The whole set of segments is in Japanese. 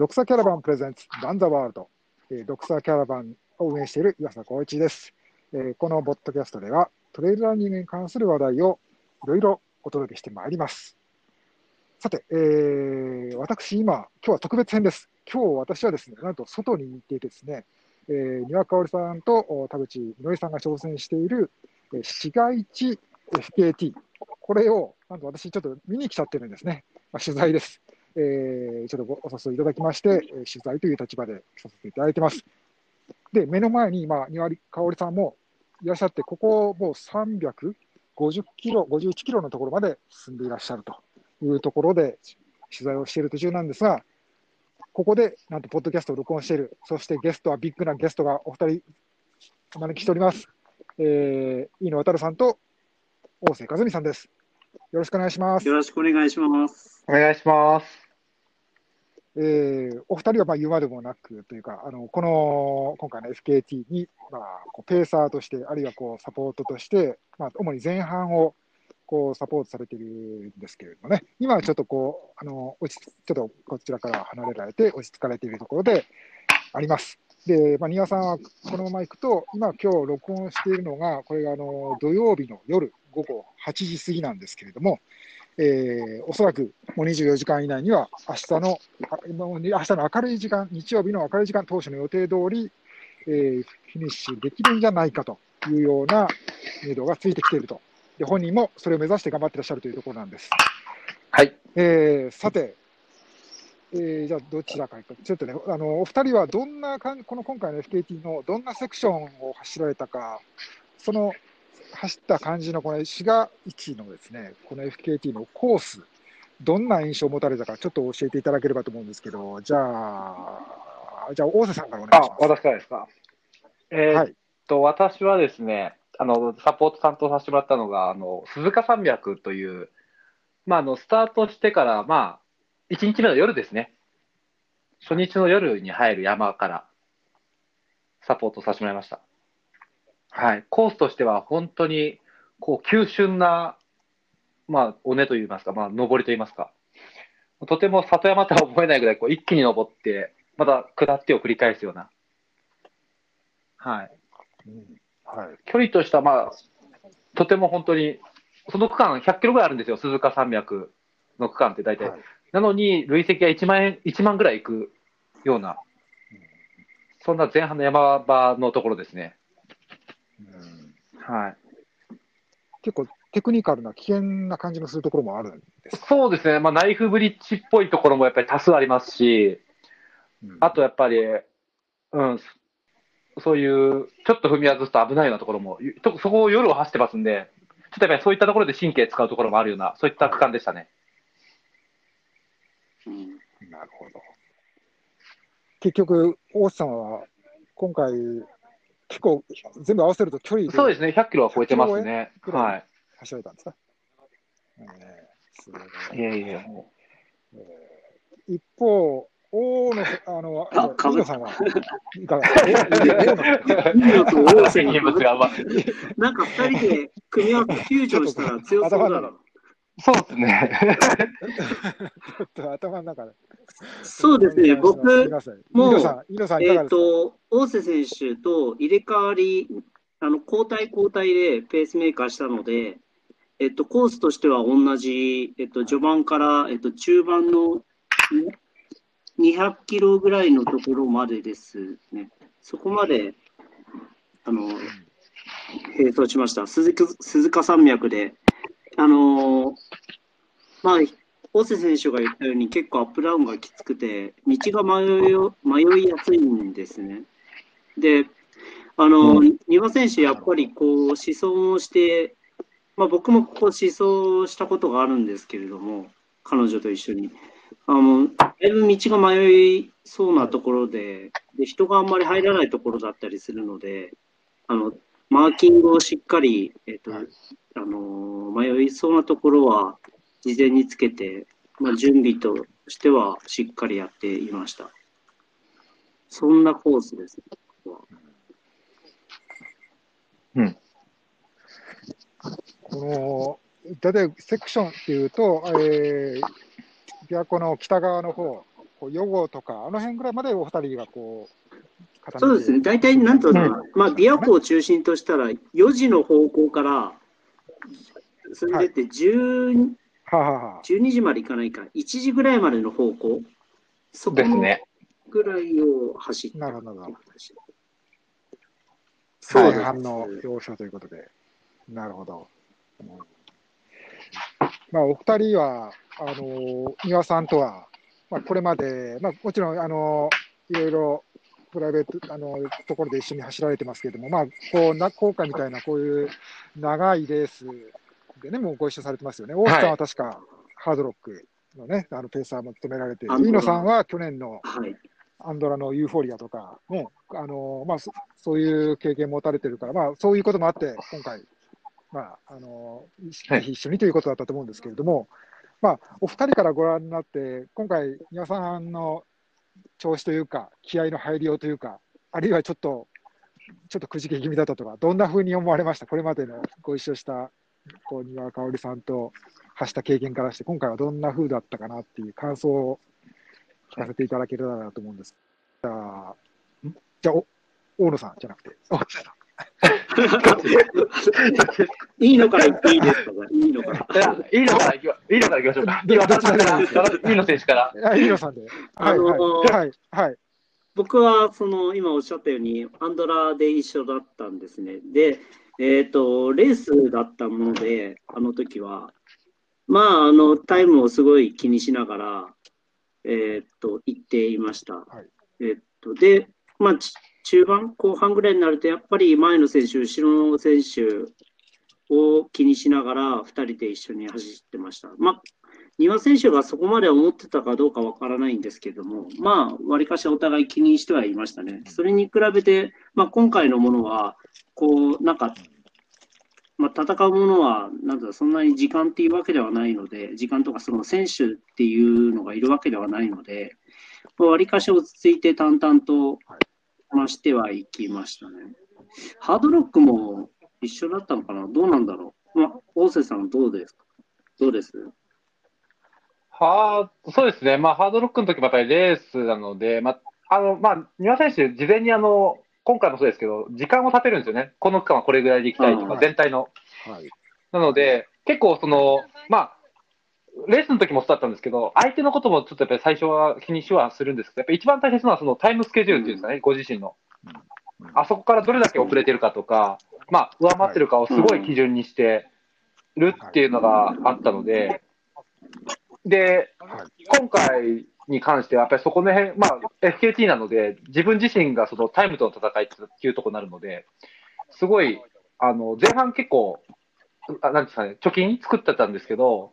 ドクサキャラバンプレゼンツランザワールド、えー、ドクサキャラバンを運営している岩佐光一です、えー、このボットキャストではトレイルランニングに関する話題をいろいろお届けしてまいります。さて、えー、私今、今日は特別編です。今日私はですね、なんと外に行ってですね、えー、三輪香織さんと田淵みのりさんが挑戦している、えー、市街地 FKT、これをなんと私ちょっと見に来ちゃってるんですね。まあ、取材です。えー、ちょっとお誘いいただきまして、取材という立場でさせていただいてます。で、目の前に今、庭香織さんもいらっしゃって、ここもう350キロ、51キロのところまで進んでいらっしゃるというところで取材をしている途中なんですが、ここでなんとポッドキャストを録音している、そしてゲストはビッグなゲストがお二人お招きしております。えー、飯野渉さんと大瀬和美さんです。よろしくお願いします。よろしくお願いします。お願いします。えー、お二人はまあ言うまでもなくというか、あのこの今回の FKT に、まあ、こうペーサーとして、あるいはこうサポートとして、まあ、主に前半をこうサポートされているんですけれどもね、今はちょっとこう、あの落ちちょっとこちらから離れられて、落ち着かれているところであります。で、まあ、庭さんはこのまま行くと、今、今日録音しているのが、これがあの土曜日の夜午後8時過ぎなんですけれども、えー、おそらくもう24時間以内には、明日の、明日の明るい時間、日曜日の明るい時間、当初の予定通り、えー、フィニッシュできるんじゃないかというようなムードがついてきていると。で本人もそれを目指して頑張ってらっしゃるというところなんです。はい。えー、さて、えー、じゃあどちらかちょっとね、あのお二人はどんなかん、この今回の FKT のどんなセクションを走られたか、その走った感じのこの滋賀市のですね、この FKT のコース、どんな印象を持たれたか、ちょっと教えていただければと思うんですけど、じゃあ、じゃあ、大瀬さんからお願いします。あ、私からですか？えー、はい、っと、私はですね、あの、サポート担当させてもらったのが、あの、鈴鹿山脈という、まあ、あの、スタートしてから、まあ、1日目の夜ですね。初日の夜に入る山からサポートさせてもらいました。はい、コースとしては本当にこう急峻な、まあ、尾根といいますか、まあ、上りといいますか、とても里山とは思えないぐらいこう一気に登って、また下ってを繰り返すような、はい、うんはい、距離としては、まあ、とても本当に、その区間100キロぐらいあるんですよ、鈴鹿山脈の区間って大体。はい、なのに、累積は1万円、1万ぐらいいくような、そんな前半の山場のところですね。はい。結構テクニカルな危険な感じのするところもあるんですそうですね、まあ、ナイフブリッジっぽいところもやっぱり多数ありますし、うん、あとやっぱり、うん、そういうちょっと踏み外すと危ないようなところも、そこを夜を走ってますんで、ちょっとやっぱりそういったところで神経使うところもあるような、そういった区間でしたね。うん、なるほど。結局、大津さんは今回、結構、全部合わせると距離そうですね、100キロは超えてますね。はい。走られたんですか、えー、すごい。いやいや、もう。えー、一方、大野、あの、あかぶさんは、いかがですか大瀬になんか二人で組み合わせ、フュージョンしたら強そうだな。そうですね。ちょっと頭の中で。そうですね、僕も、えっ、と、大瀬選手と入れ替わり、あの交代交代でペースメーカーしたので、えっと、コースとしては同じ、えっと、序盤から、えっと、中盤の200キロぐらいのところまでですね。そこまで、あの、並走しました。鈴鈴鹿山脈で。あのまあ、大瀬選手が言ったように結構アップダウンがきつくて、道が迷い迷いやすいんですね。で、あの、うん、丹羽選手、やっぱりこう、思想をして、まあ、僕もここ思想したことがあるんですけれども、彼女と一緒に。あの、だいぶ道が迷いそうなところで、で、人があんまり入らないところだったりするので、あの、マーキングをしっかり、えっ、と、あの、迷いそうなところは、事前につけて、まあ、準備としてはしっかりやっていました。そんなコースですね、こうん。この、例えばセクションっていうと、えー、琵琶湖の北側の方、こう予後とか、あの辺ぐらいまでお二人がこう、そうですね、大体なんとうの、まあ、琵琶湖を中心としたら、4時の方向から、それでって10、は12時まで行かないか、1時ぐらいまでの方向、そこぐらいを走って、なるほど。そう反の要所ということで。なるほど。まあ、お二人は、あの、三輪さんとは、まあ、これまで、まあ、もちろん、あの、いろいろ、プライベート、あの、ところで一緒に走られてますけれども、まあ、こう、な、効果みたいな、こういう長いレースでね、もうご一緒されてますよね。大津さんは確か、ハードロックのね、あの、ペーサーも務められて、飯野さんは去年の、アンドラのユーフォリアとか、ね、あの、まあそ、そういう経験持たれてるから、まあ、そういうこともあって、今回、まあ、あの、一緒にということだったと思うんですけれども、まあ、お二人からご覧になって、今回、皆さんの調子というか、気合の入りようというか、あるいはちょっと、ちょっとくじけ気味だったとか、どんなふうに思われました？これまでのご一緒した、こう、庭香織さんと発した経験からして、今回はどんなふうだったかなっていう感想を聞かせていただけたらなと思うんです。じゃあ、じゃあ、大野さんじゃなくて、いいのから言っていいですかいいのから。いいのからいきましょうか。いいの選手から。いいのさんで。あのはいはい。僕はその今おっしゃったようにアンドラで一緒だったんですね。で、えっ、ー、とレースだったものであの時はまああのタイムをすごい気にしながらえっ、ー、と行っていました。はい、えっ、とでまあ中盤、後半ぐらいになると、やっぱり前の選手、後ろの選手を気にしながら、2人で一緒に走ってました。まあ、丹羽選手がそこまで思ってたかどうかわからないんですけども、まあ、わりかしお互い気にしてはいましたね。それに比べて、まあ、今回のものは、こう、なんか、まあ、戦うものは、なんだそんなに時間っていうわけではないので、時間とかその選手っていうのがいるわけではないので、わりかし落ち着いて淡々とましてはいきましたね。ハードロックも一緒だったのかな？どうなんだろう？まあ、大瀬さんどうですか？どうです？はあ、そうですね。まあ、ハードロックの時もやっぱりレースなので、まあ、あの、まあ、丹羽選手、事前にあの、今回もそうですけど、時間を立てるんですよね。この区間はこれぐらいで行きたいとか、全体の。はい。なので、結構その、まあ、レースの時もそうだったんですけど、相手のこともちょっとやっぱり最初は気にしはするんですけど、やっぱり一番大切なのはそのタイムスケジュールっていうんですかね、うん、ご自身の。あそこからどれだけ遅れてるかとか、まあ、上回ってるかをすごい基準にしてるっていうのがあったので、で、今回に関しては、やっぱりそこの辺、まあ、FKT なので、自分自身がそのタイムとの戦いっていうところになるので、すごい、あの、前半結構、あなんですかね、貯金作ってたんですけど、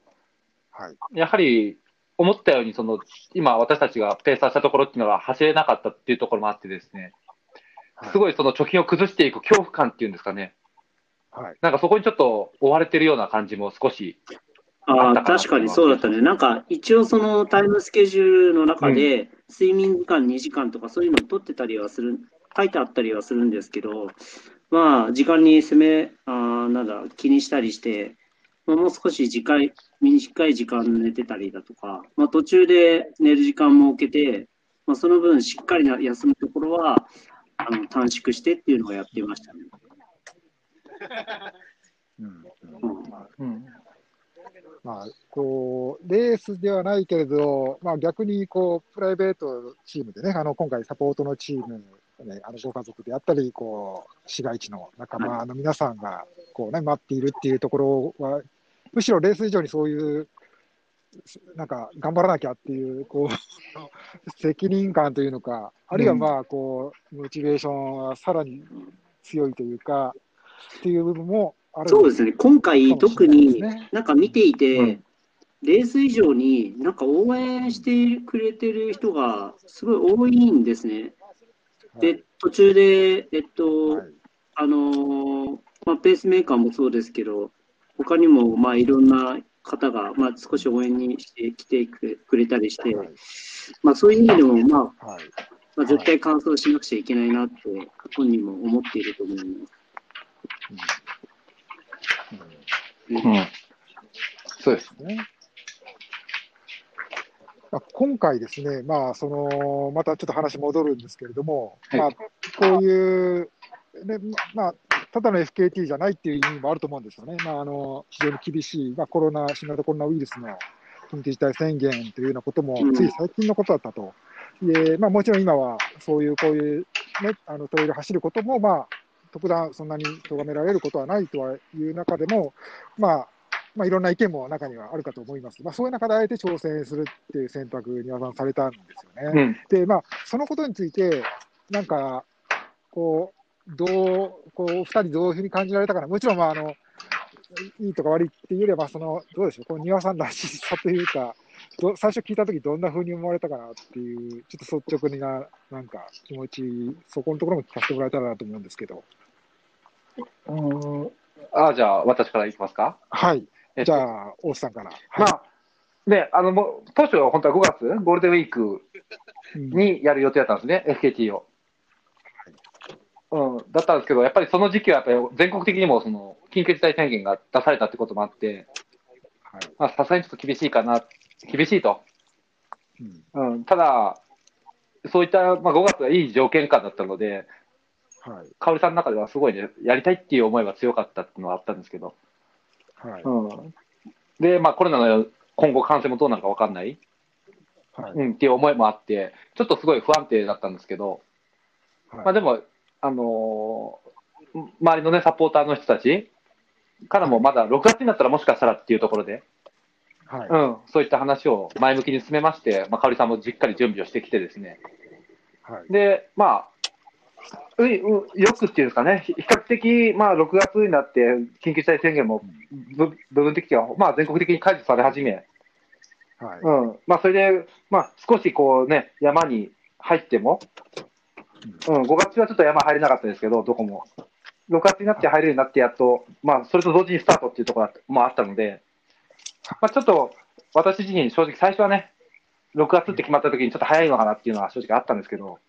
はい、やはり思ったようにその、今、私たちがペーサーしたところっていうのは走れなかったっていうところもあってですね、すごいその貯金を崩していく恐怖感っていうんですかね、はい、なんかそこにちょっと追われてるような感じも少しああ、確かにそうだったね。なんか、一応そのタイムスケジュールの中で、睡眠時間2時間とかそういうのを取ってたりはする、書いてあったりはするんですけど、まあ、時間に攻め、あなんだ、気にしたりして、まあ、もう少し時間、短い時間寝てたりだとか、まあ、途中で寝る時間も設けて、まあ、その分しっかりな休むところはあの短縮してっていうのをやってましたね。うんうん。まあ、こうレースではないけれど、まあ、逆にこうプライベートチームでね、あの今回、サポートのチーム、ね、あのご家族であったり、こう市街地の仲間の皆さんがこう、ね、待っているっていうところは、むしろレース以上にそういう、なんか頑張らなきゃっていう、こう 責任感というのか、あるいはまあこう、モチベーションはさらに強いというか、っていう部分もあるそうですね、今回、特になんか見ていて、うん、レース以上になんか応援してくれてる人がすごい多いんですね。で、途中で、えっと、はい、あのまあ、ペースメーカーもそうですけど、他にも、まあ、いろんな方が、まあ、少し応援にしてきてくれたりして、はい、まあ、そういう意味でも、まあ、はい、まあ、絶対完走しなくちゃいけないなって、本人も思っていると思います。うん、うん、そうですね。今回ですね、まあ、そのまたちょっと話戻るんですけれども、はい、まあ、こういう、ねまあ、ただの FKT じゃないっていう意味もあると思うんですよね、まあ、あの非常に厳しい、まあ、コロナ、新型コロナウイルスの緊急事態宣言というようなことも、つい最近のことだったと。でまあ、もちろん今はそういう、こういう、ね、あのトレイル走ることも、まあ、特段そんなに咎められることはないとはいう中でも、まあ、まあ、いろんな意見も中にはあるかと思います。まあ、そういう中であえて挑戦するっていう選択にはされたんですよね。うん、で、まあ、そのことについて、なんか、こう、どう、こう、二人どういうふうに感じられたかな。もちろん、まあ、あの、いいとか悪いっていうよりは、その、どうでしょう、この庭さんらしさというか、ど最初聞いたとき、どんなふうに思われたかなっていう、ちょっと率直な、なんか気持ち、そこのところも聞かせてもらえたらなと思うんですけど。うんあじゃあ、私からいきますか？はい。じゃあ、大須さんから。まあ、ね、あの、も当初は本当は5月、ゴールデンウィークにやる予定だったんですね、うん、FKT を。うん、だったんですけど、やっぱりその時期はやっぱり全国的にもその緊急事態宣言が出されたってこともあって、さすがにちょっと厳しいかな、厳しいと。うん、うん、ただ、そういった、まあ、5月はいい条件下だったので、はい、香織さんの中ではすごいね、やりたいっていう思いは強かったっていうのはあったんですけど、はい。うん、で、まあ、コロナの今後感染もどうなるか分かんない、はい。うん、っていう思いもあって、ちょっとすごい不安定だったんですけど、はい、まあ、でも、あのー、周りのね、サポーターの人たちからもまだ6月になったらもしかしたらっていうところで、はい。うん、そういった話を前向きに進めまして、まあ、香織さんもじっかり準備をしてきてですね、はい、で、まあ、ううよくっていうんですかね、比較的、まあ、6月になって、緊急事態宣言も部分的には、まあ、全国的に解除され始め、はい。うん。まあ、それで、まあ、少しこうね、山に入っても、うん、5月はちょっと山入れなかったですけど、どこも。6月になって入れるようになって、やっと、まあ、それと同時にスタートっていうところもあったので、まあ、ちょっと私自身、正直、最初はね、6月って決まった時にちょっと早いのかなっていうのは正直あったんですけど、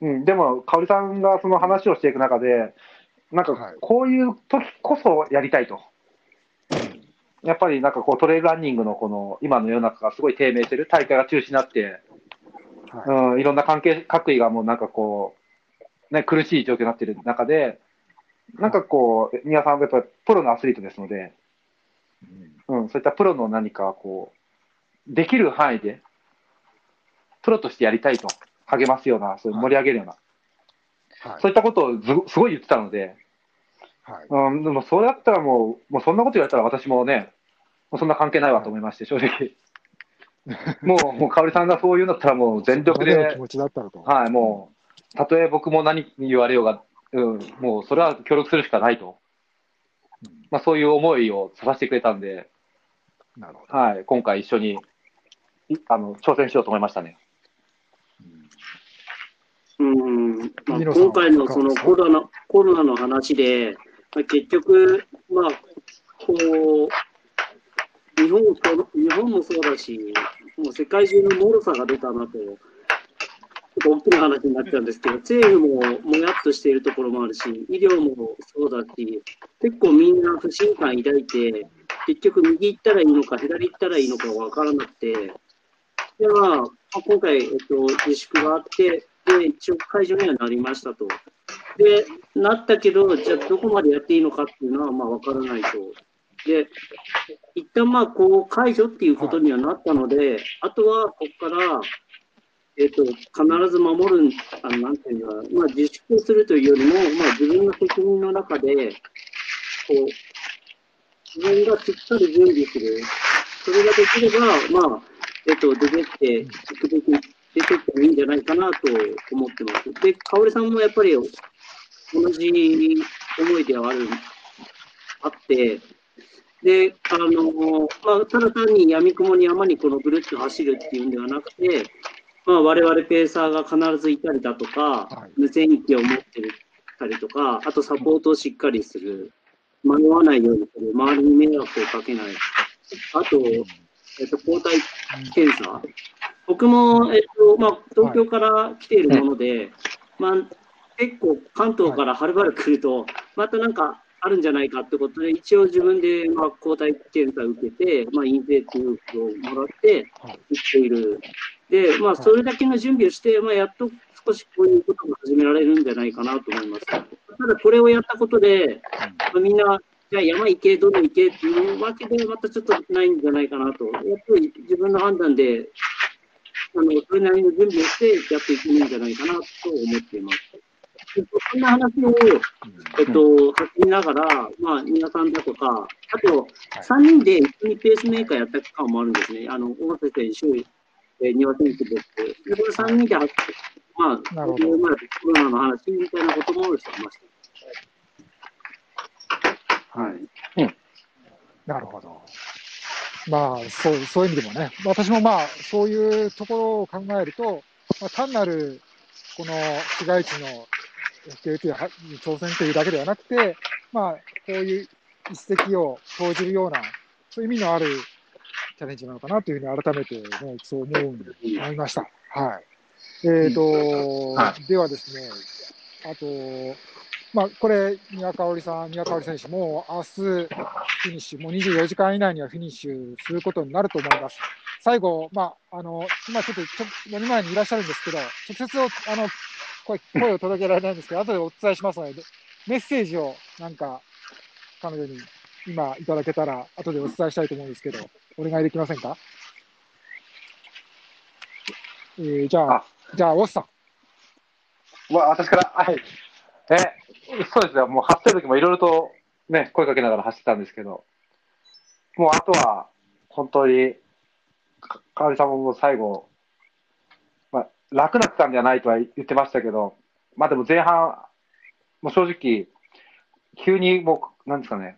うん、でも、香織さんがその話をしていく中で、なんかこういう時こそやりたいと。やっぱりなんかこうトレイルランニングのこの今の世の中がすごい低迷してる、大会が中止になって、はいうん、いろんな関係、各位がもうなんかこう、ね、苦しい状況になっている中で、なんかこう、宮さんはやっぱりプロのアスリートですので、うん、うん、そういったプロの何かこう、できる範囲で、プロとしてやりたいと。励ますような、そういう盛り上げるような、はい、そういったことをずすごい言ってたので、はいうん、でもそうやったらもう、もうそんなこと言われたら私もね、もうそんな関係ないわと思いまして、正直。もう、もう、かおりさんがそう言うんだったら、もう全力で、気持ちだったとはい、もう、たとえ僕も何言われようが、うん、もうそれは協力するしかないと、うん、まあ、そういう思いをさせてくれたんで、なるほど。はい、今回一緒にあの挑戦しようと思いましたね。うん。まあ、今回のそのコロナコロナの話で、まあ、結局、まあ、こう日本日本もそうだし、もう世界中の脆さが出たなと、ちょっと大きな話になっちゃうんですけど、政府ももやっとしているところもあるし、医療もそうだし、結構みんな不信感抱いて、結局右行ったらいいのか、左行ったらいいのか分からなくて、では、今回、えっと、自粛があって、で、一応会場にはなりましたと。で、なったけど、じゃあどこまでやっていいのかっていうのは、まあ、わからないと。で、一旦まあ、こう、解除っていうことにはなったので、あとは、ここから、えっ、ー、と、必ず守る、あの、なんていうか、まあ、自粛するというよりも、まあ、自分の責任の中で、こう、自分がしっかり準備する。それができれば、まあ、えっ、ー、と、出てきて、行くべき出てってもいいんじゃないかなと思ってます。で、香織さんもやっぱり同じ思いではある、あって、で、あの、まあ、ただ単に闇雲に山にこのぐるっと走るっていうんではなくて、まあ、我々ペーサーが必ずいたりだとか、はい、無線機を持ってるたりとか、あとサポートをしっかりする、迷わないようにする、周りに迷惑をかけない、あと、えっと、抗体検査、僕も、えっとまあ、東京から来ているもので、はい、まあ、結構関東からはるばる来ると、またなんかあるんじゃないかってことで、一応自分で、まあ、抗体検査を受けて、まあ、陰性っていうのをもらって、行っている。で、まあ、それだけの準備をして、まあ、やっと少しこういうことが始められるんじゃないかなと思います。ただ、これをやったことで、まあ、みんな、じゃあ山行け、どんどん行けっていうわけでまたちょっとないんじゃないかなと。やっぱり自分の判断で、あの、それなりの準備をしてやっていくんじゃないかなと思っています。そんな話を、えっと、発しながら、まあ、皆さんだとか、あと、3人で一緒にペースメーカーやった期間もあるんですね。あの、大瀬選手、えー、庭選手です。で、これ3人でまあ、なるほどコロナの話みたいなこともしてました。はい。うん。なるほど。まあ、そう、そういう意味でもね、私もまあ、そういうところを考えると、まあ、単なる、この市街地の FK2 に挑戦というだけではなくて、まあ、こういう一石を投じるような、そういう意味のあるチャレンジなのかなというふうに改めてね、そう思う思いました。はい。えっ、ー、と、はい、ではですね、あと、まあ、これ、宮香織さん、宮香織選手も、明日、フィニッシュ、もう24時間以内にはフィニッシュすることになると思います。最後、まあ、あの、今ちょっと、ちょ目の前にいらっしゃるんですけど、直接あの、声声を届けられないんですけど、後でお伝えしますので、メッセージをなんか、彼女に今いただけたら、後でお伝えしたいと思うんですけど、お願いできませんか？えー、じゃあ、じゃあ、オスさん。わ、私から、はい。え、そうですね、もう走ってる時もいろいろとね、声かけながら走ってたんですけど、もうあとは、本当に、かかりさんも最後、楽な区間ではないとは言ってましたけど、まあでも前半、もう正直、急にもう、なんですかね、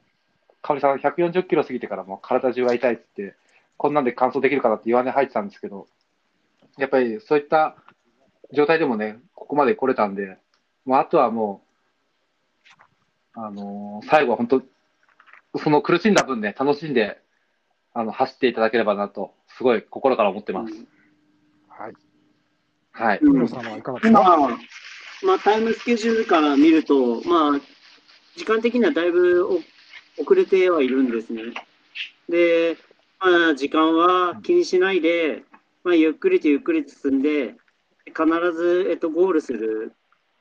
香織さん140キロ過ぎてからもう体中が痛いって、こんなんで完走できるかなって言わね入ってたんですけど、やっぱりそういった状態でもね、ここまで来れたんで、もうあとはもう、あのー、最後は本当、その苦しんだ分ね、楽しんで、あの、走っていただければなと、すごい心から思ってます。はい。はい。室さんはいかがですか、まあ、まあ、タイムスケジュールから見ると、まあ、時間的にはだいぶ遅れてはいるんですね。で、まあ、時間は気にしないで、まあ、ゆっくりとゆっくり進んで、必ず、えっと、ゴールする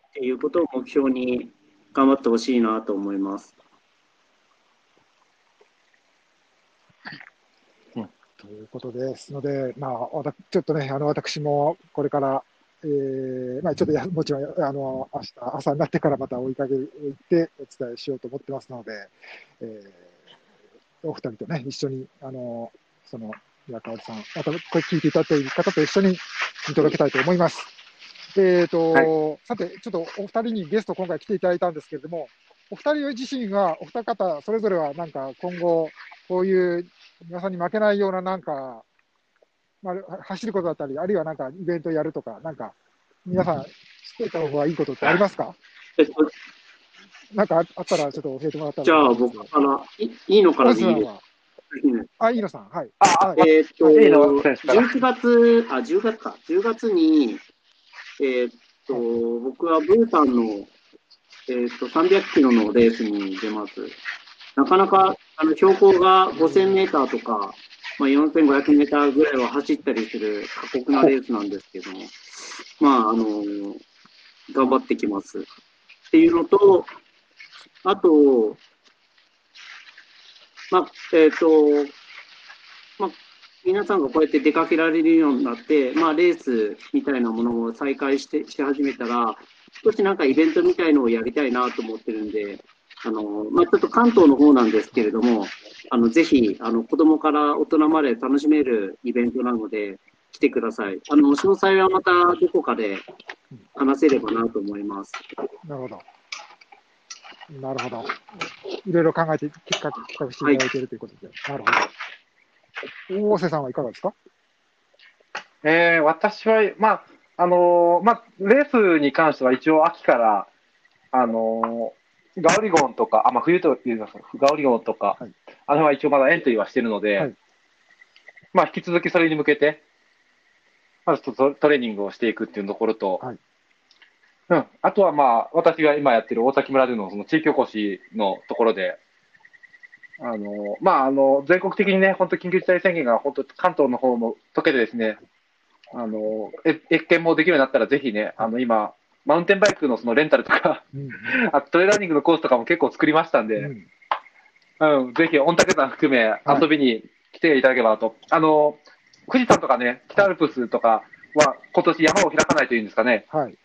っていうことを目標に頑張ってほしいなと思います。ということですので、まあ、ちょっとね、あの私もこれからえーまあ、ちょっとやもちろんあの明日朝になってからまた追いかけてお伝えしようと思ってますので、えー、お二人とね、一緒に、あのその宮川さん、またこれ聞いていただいている方と一緒に見届けたいと思います。えーと、はい、さて、ちょっとお二人にゲスト、今回来ていただいたんですけれども、お二人自身は、お二方、それぞれはなんか今後、こういう皆さんに負けないようななんか、まあ、走ることだったり、あるいはなんかイベントやるとか、なんか、皆さん、知っておいた方がいいことってありますか？なんかあったらちょっと教えてもらったら。じゃあ、僕から、いいいのかな、いいあ、いいのさん、はい。あ、えっ、と、11月、あ、10月か、10月に、えっ、と、僕はブータンの、えっ、と、300キロのレースに出ます。なかなか、あの、標高が5000メーターとか、まあ、4500メーターぐらいは走ったりする過酷なレースなんですけども、まあ、あの、頑張ってきます。っていうのと、あと、まあ、えっ、ー、と、まあ、皆さんがこうやって出かけられるようになって、まあ、レースみたいなものを再開してし始めたら、少しなんかイベントみたいのをやりたいなと思ってるんで、あの、まあ、ちょっと関東の方なんですけれども、あの、ぜひ、あの、子供から大人まで楽しめるイベントなので、来てください。あの、詳細はまたどこかで話せればなと思います。なるほど。なるほど。いろいろ考えて、結果、企画していただいているということで。はい、なるほど。大瀬さんはいかがですか？えー、私は、まあ、あのー、まあ、レースに関しては一応秋から、あのガオリゴンとか、あ、まあ、冬というか、ガオリゴンとか、はい、あのは一応まだエントリーはしてるので、はい、まあ、引き続きそれに向けて、まずトレーニングをしていくっていうところと、はい、うん。あとはまあ、私が今やってる大崎村でのその地域おこしのところで、あの、まあ、あの、全国的にね、本当緊急事態宣言が本当関東の方も解けてですね、あの、え、越見もできるようになったらぜひね、あの、今、マウンテンバイクのそのレンタルとか、うん、あトレーラーニングのコースとかも結構作りましたんで、うん、うん、ぜひ、御嶽山含め遊びに来ていただければと。あの、富士山とかね、北アルプスとかは今年山を開かないというんですかね。はい。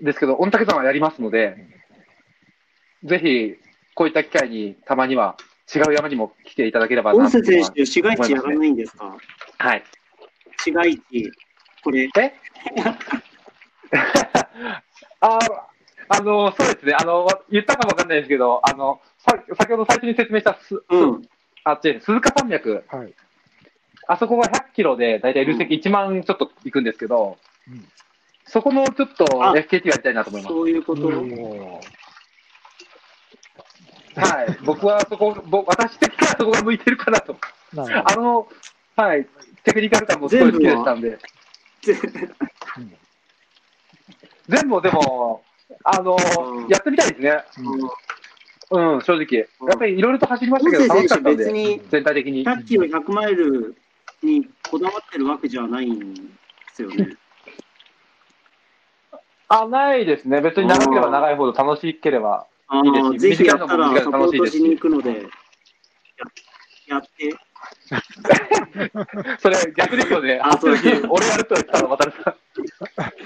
ですけど、御嶽山はやりますので、ぜひ、こういった機会にたまには違う山にも来ていただければなと、ね。選手、市街地やらないんですか？はい。市街地、これ。え？ああの、そうですね。あの、言ったかもわかんないですけど、あの、さ先ほど最初に説明したす、うん、あ、違う、鈴鹿山脈。はい。あそこが100キロで、だいたい流積1万ちょっと行くんですけど、うん、そこのちょっと FKT やりたいなと思います。そういうこと？はい。僕はそこ、僕私的にはそこが向いてるかなと。あの、はい。テクニカル感もすごい好きでしたんで。全部でも、あの、やってみたいですね。うん、正直。やっぱりいろいろと走りましたけど、楽しかったんで、全体的に。100キロ、100マイルにこだわってるわけじゃないんですよね。あ、ないですね。別に長ければ長いほど楽しければいいですし、ぜひやったらサポートしに行くので、やって。それ逆ですよね。あ、そう 俺やると言ったら渡るさん。